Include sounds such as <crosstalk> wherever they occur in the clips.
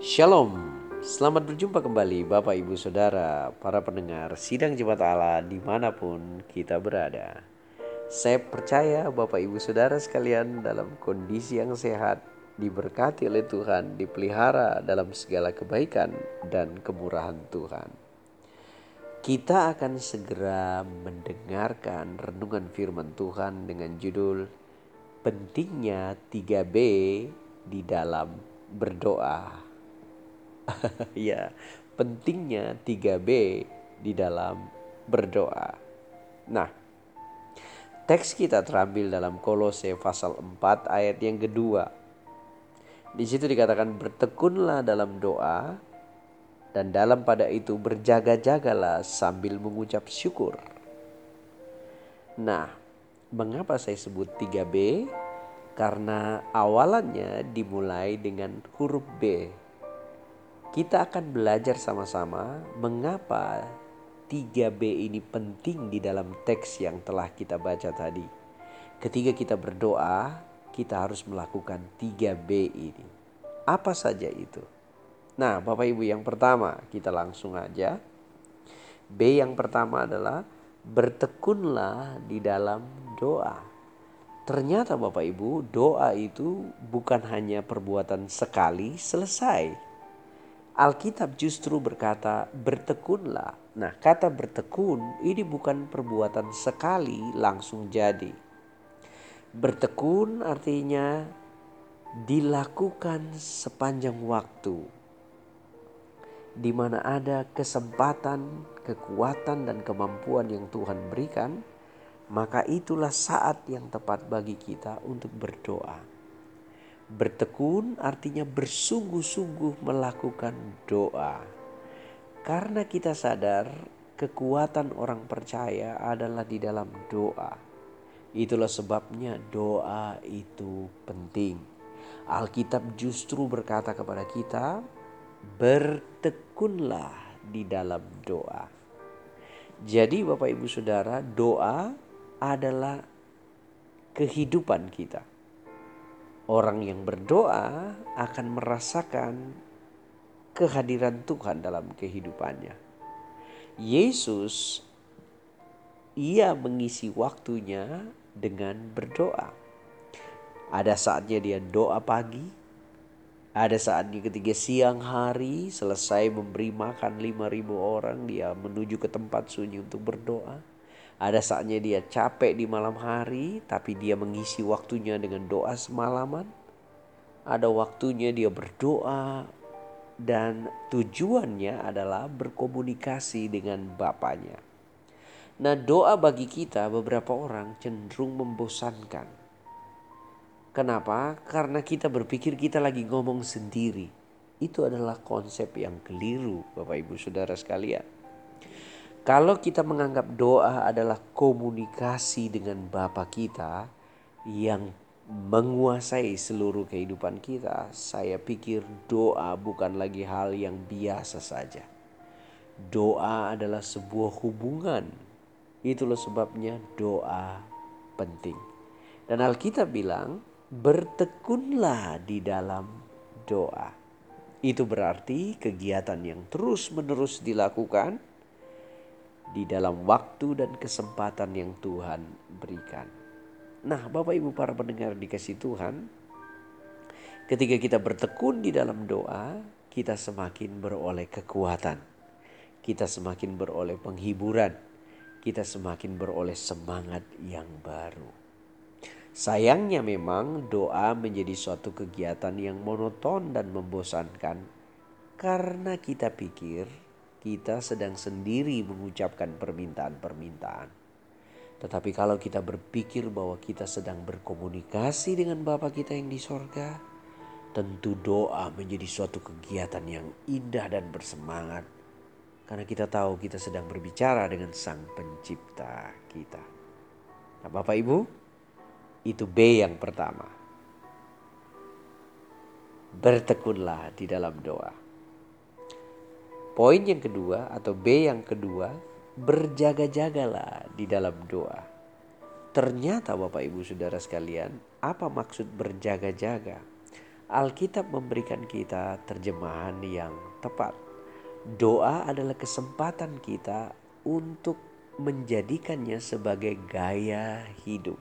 Shalom, selamat berjumpa kembali Bapak Ibu Saudara, para pendengar Sidang Jemaat Allah di mana pun kita berada. Saya percaya Bapak Ibu Saudara sekalian dalam kondisi yang sehat, diberkati oleh Tuhan, dipelihara dalam segala kebaikan dan kemurahan Tuhan. Kita akan segera mendengarkan renungan firman Tuhan dengan judul Pentingnya 3B di dalam berdoa. <laughs> ya, pentingnya 3B di dalam berdoa. Nah, teks kita terambil dalam Kolose pasal 4 ayat yang kedua. Di situ dikatakan bertekunlah dalam doa dan dalam pada itu berjaga-jagalah sambil mengucap syukur. Nah, mengapa saya sebut 3B? Karena awalannya dimulai dengan huruf B kita akan belajar sama-sama mengapa 3B ini penting di dalam teks yang telah kita baca tadi. Ketika kita berdoa, kita harus melakukan 3B ini. Apa saja itu? Nah, Bapak Ibu, yang pertama kita langsung aja. B yang pertama adalah bertekunlah di dalam doa. Ternyata Bapak Ibu, doa itu bukan hanya perbuatan sekali selesai Alkitab justru berkata bertekunlah. Nah kata bertekun ini bukan perbuatan sekali langsung jadi. Bertekun artinya dilakukan sepanjang waktu. Di mana ada kesempatan, kekuatan dan kemampuan yang Tuhan berikan, maka itulah saat yang tepat bagi kita untuk berdoa. Bertekun artinya bersungguh-sungguh melakukan doa. Karena kita sadar kekuatan orang percaya adalah di dalam doa. Itulah sebabnya doa itu penting. Alkitab justru berkata kepada kita, bertekunlah di dalam doa. Jadi Bapak Ibu Saudara, doa adalah kehidupan kita Orang yang berdoa akan merasakan kehadiran Tuhan dalam kehidupannya. Yesus ia mengisi waktunya dengan berdoa. Ada saatnya dia doa pagi, ada saatnya ketika siang hari selesai memberi makan 5000 orang dia menuju ke tempat sunyi untuk berdoa. Ada saatnya dia capek di malam hari, tapi dia mengisi waktunya dengan doa semalaman. Ada waktunya dia berdoa, dan tujuannya adalah berkomunikasi dengan Bapaknya. Nah, doa bagi kita beberapa orang cenderung membosankan. Kenapa? Karena kita berpikir kita lagi ngomong sendiri. Itu adalah konsep yang keliru, Bapak Ibu Saudara sekalian. Kalau kita menganggap doa adalah komunikasi dengan Bapa kita yang menguasai seluruh kehidupan kita, saya pikir doa bukan lagi hal yang biasa saja. Doa adalah sebuah hubungan. Itulah sebabnya doa penting. Dan Alkitab bilang, bertekunlah di dalam doa. Itu berarti kegiatan yang terus-menerus dilakukan di dalam waktu dan kesempatan yang Tuhan berikan. Nah, Bapak Ibu para pendengar dikasih Tuhan, ketika kita bertekun di dalam doa, kita semakin beroleh kekuatan. Kita semakin beroleh penghiburan. Kita semakin beroleh semangat yang baru. Sayangnya memang doa menjadi suatu kegiatan yang monoton dan membosankan karena kita pikir kita sedang sendiri mengucapkan permintaan-permintaan. Tetapi kalau kita berpikir bahwa kita sedang berkomunikasi dengan Bapa kita yang di sorga, tentu doa menjadi suatu kegiatan yang indah dan bersemangat. Karena kita tahu kita sedang berbicara dengan Sang Pencipta kita. Nah Bapak Ibu, itu B yang pertama. Bertekunlah di dalam doa. Poin yang kedua atau B yang kedua, berjaga-jagalah di dalam doa. Ternyata Bapak Ibu Saudara sekalian, apa maksud berjaga-jaga? Alkitab memberikan kita terjemahan yang tepat. Doa adalah kesempatan kita untuk menjadikannya sebagai gaya hidup.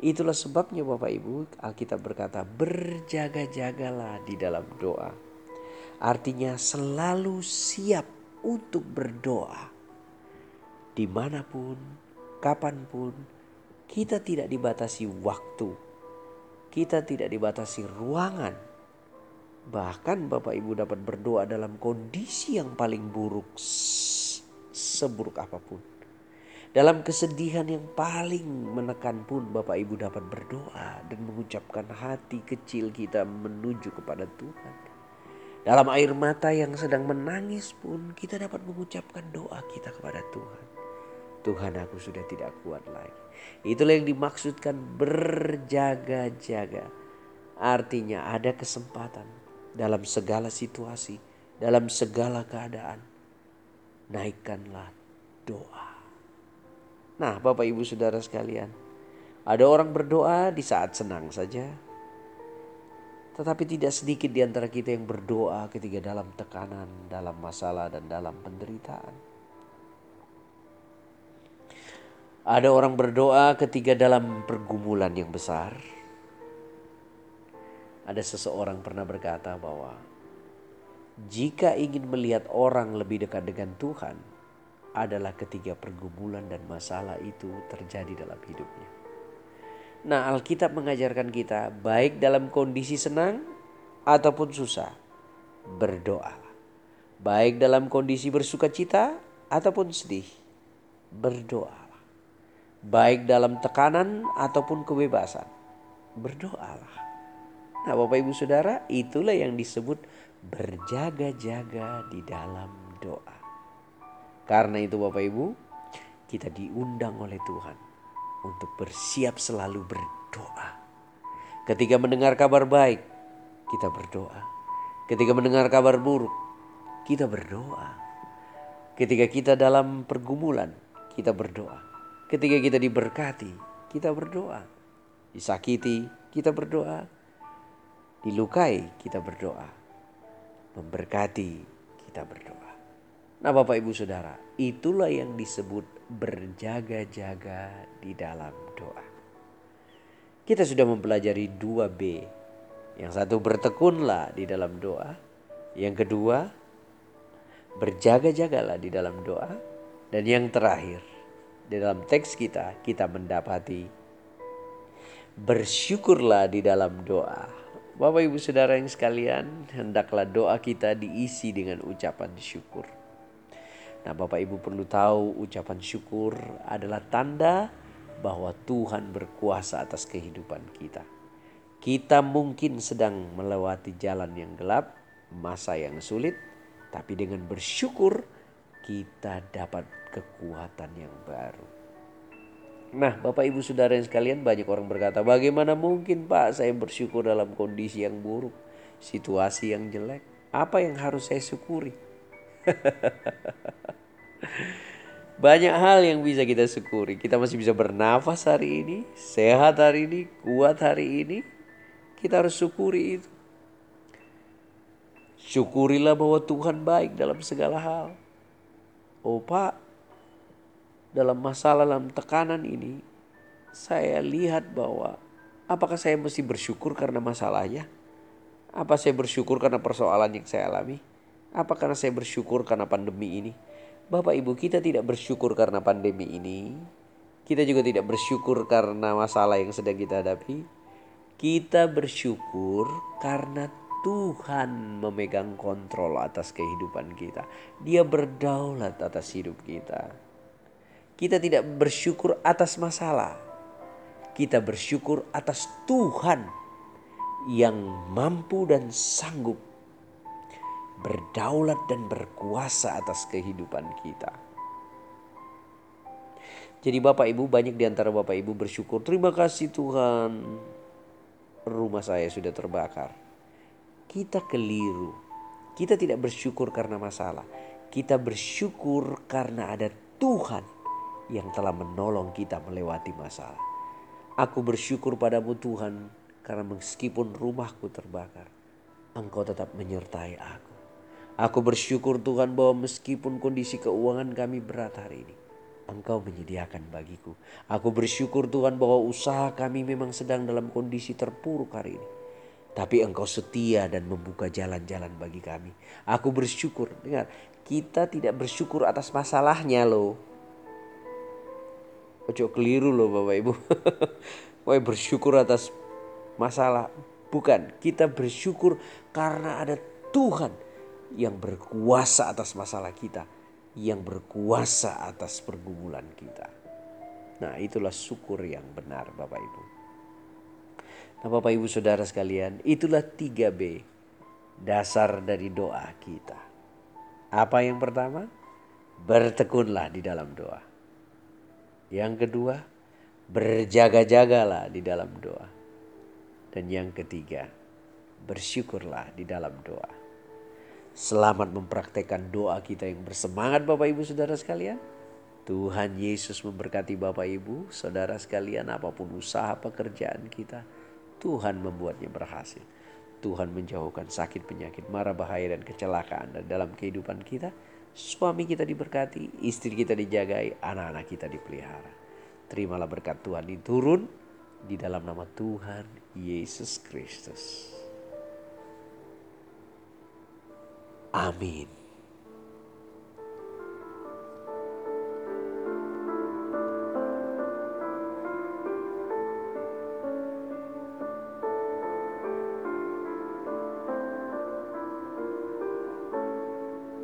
Itulah sebabnya Bapak Ibu Alkitab berkata berjaga-jagalah di dalam doa. Artinya selalu siap untuk berdoa. Di mana pun, kapan pun, kita tidak dibatasi waktu kita tidak dibatasi ruangan. Bahkan Bapak Ibu dapat berdoa dalam kondisi yang paling buruk, seburuk apa pun. Dalam kesedihan yang paling menekan pun Bapak Ibu dapat berdoa dan mengucapkan hati kecil kita menuju kepada Tuhan. Dalam air mata yang sedang menangis pun kita dapat mengucapkan doa kita kepada Tuhan. Tuhan aku sudah tidak kuat lagi. Itulah yang dimaksudkan berjaga-jaga. Artinya ada kesempatan dalam segala situasi, dalam segala keadaan. Naikkanlah doa. Nah, Bapak Ibu Saudara sekalian, ada orang berdoa di saat senang saja. Tetapi tidak sedikit di antara kita yang berdoa ketika dalam tekanan, dalam masalah, dan dalam penderitaan. Ada orang berdoa ketika dalam pergumulan yang besar. Ada seseorang pernah berkata bahwa jika ingin melihat orang lebih dekat dengan Tuhan adalah ketika pergumulan dan masalah itu terjadi dalam hidupnya. Nah, Alkitab mengajarkan kita baik dalam kondisi senang ataupun susah, berdoa. Baik dalam kondisi bersuka cita ataupun sedih, berdoa baik dalam tekanan ataupun kebebasan. Berdoalah. Nah, Bapak Ibu Saudara, itulah yang disebut berjaga-jaga di dalam doa. Karena itu Bapak Ibu, kita diundang oleh Tuhan untuk bersiap selalu berdoa. Ketika mendengar kabar baik, kita berdoa. Ketika mendengar kabar buruk, kita berdoa. Ketika kita dalam pergumulan, kita berdoa. Ketika kita diberkati, kita berdoa. Disakiti, kita berdoa. Dilukai, kita berdoa. Memberkati, kita berdoa. Nah Bapak Ibu Saudara, itulah yang disebut berjaga-jaga di dalam doa. Kita sudah mempelajari 2B. Yang satu bertekunlah di dalam doa. Yang kedua berjaga-jagalah di dalam doa. Dan yang terakhir di dalam teks kita, kita mendapati bersyukurlah di dalam doa. Bapak Ibu Saudara yang sekalian, hendaklah doa kita diisi dengan ucapan syukur. Nah, Bapak Ibu perlu tahu ucapan syukur adalah tanda bahwa Tuhan berkuasa atas kehidupan kita. Kita mungkin sedang melewati jalan yang gelap, masa yang sulit, tapi dengan bersyukur kita dapat kekuatan yang baru. Nah, Bapak Ibu Saudara yang sekalian, banyak orang berkata, "Bagaimana mungkin, Pak, saya bersyukur dalam kondisi yang buruk, situasi yang jelek? Apa yang harus saya syukuri?" <laughs> Banyak hal yang bisa kita syukuri. Kita masih bisa bernafas hari ini, sehat hari ini, kuat hari ini. Kita harus syukuri itu. Syukurilah bahwa Tuhan baik dalam segala hal. Oh Pak, dalam masalah dalam tekanan ini saya lihat bahwa apakah saya mesti bersyukur karena masalahnya? Apa saya bersyukur karena persoalan yang saya alami? Apa karena saya bersyukur karena pandemi ini? Bapak Ibu kita tidak bersyukur karena pandemi ini. Kita juga tidak bersyukur karena masalah yang sedang kita hadapi. Kita bersyukur karena Tuhan memegang kontrol atas kehidupan kita. Dia berdaulat atas hidup kita. Kita tidak bersyukur atas masalah. Kita bersyukur atas Tuhan yang mampu dan sanggup berdaulat dan berkuasa atas kehidupan kita. Jadi Bapak Ibu banyak di antara Bapak Ibu bersyukur. Terima kasih Tuhan. Rumah saya sudah terbakar. Kita keliru. Kita tidak bersyukur karena masalah. Kita bersyukur karena ada Tuhan yang telah menolong kita melewati masalah. Aku bersyukur padamu Tuhan Karena meskipun rumahku terbakar, Engkau tetap menyertai aku. Aku bersyukur Tuhan bahwa meskipun kondisi keuangan kami berat hari ini, Engkau menyediakan bagiku. Aku bersyukur Tuhan bahwa usaha kami memang sedang dalam kondisi terpuruk hari ini. Tapi Engkau setia dan membuka jalan-jalan bagi kami. Aku bersyukur. Dengar, kita tidak bersyukur atas masalahnya loh. Ojo keliru loh Bapak Ibu. <laughs> Wah bersyukur atas masalah. Bukan, kita bersyukur karena ada Tuhan yang berkuasa atas masalah kita. Yang berkuasa atas pergumulan kita. Nah itulah syukur yang benar Bapak Ibu. Nah Bapak Ibu Saudara sekalian itulah 3B dasar dari doa kita. Apa yang pertama? Bertekunlah di dalam doa. Yang kedua, berjaga-jagalah di dalam doa. Dan yang ketiga, bersyukurlah di dalam doa. Selamat mempraktekkan doa kita yang bersemangat Bapak Ibu Saudara sekalian. Tuhan Yesus memberkati Bapak Ibu, Saudara sekalian apa pun usaha pekerjaan kita. Tuhan membuatnya berhasil. Tuhan menjauhkan sakit, penyakit, marah, bahaya, dan kecelakaan dan dalam kehidupan kita. Suami kita diberkati, istri kita dijagai, anak-anak kita dipelihara. Terimalah berkat Tuhan ini turun di dalam nama Tuhan Yesus Kristus. Amén.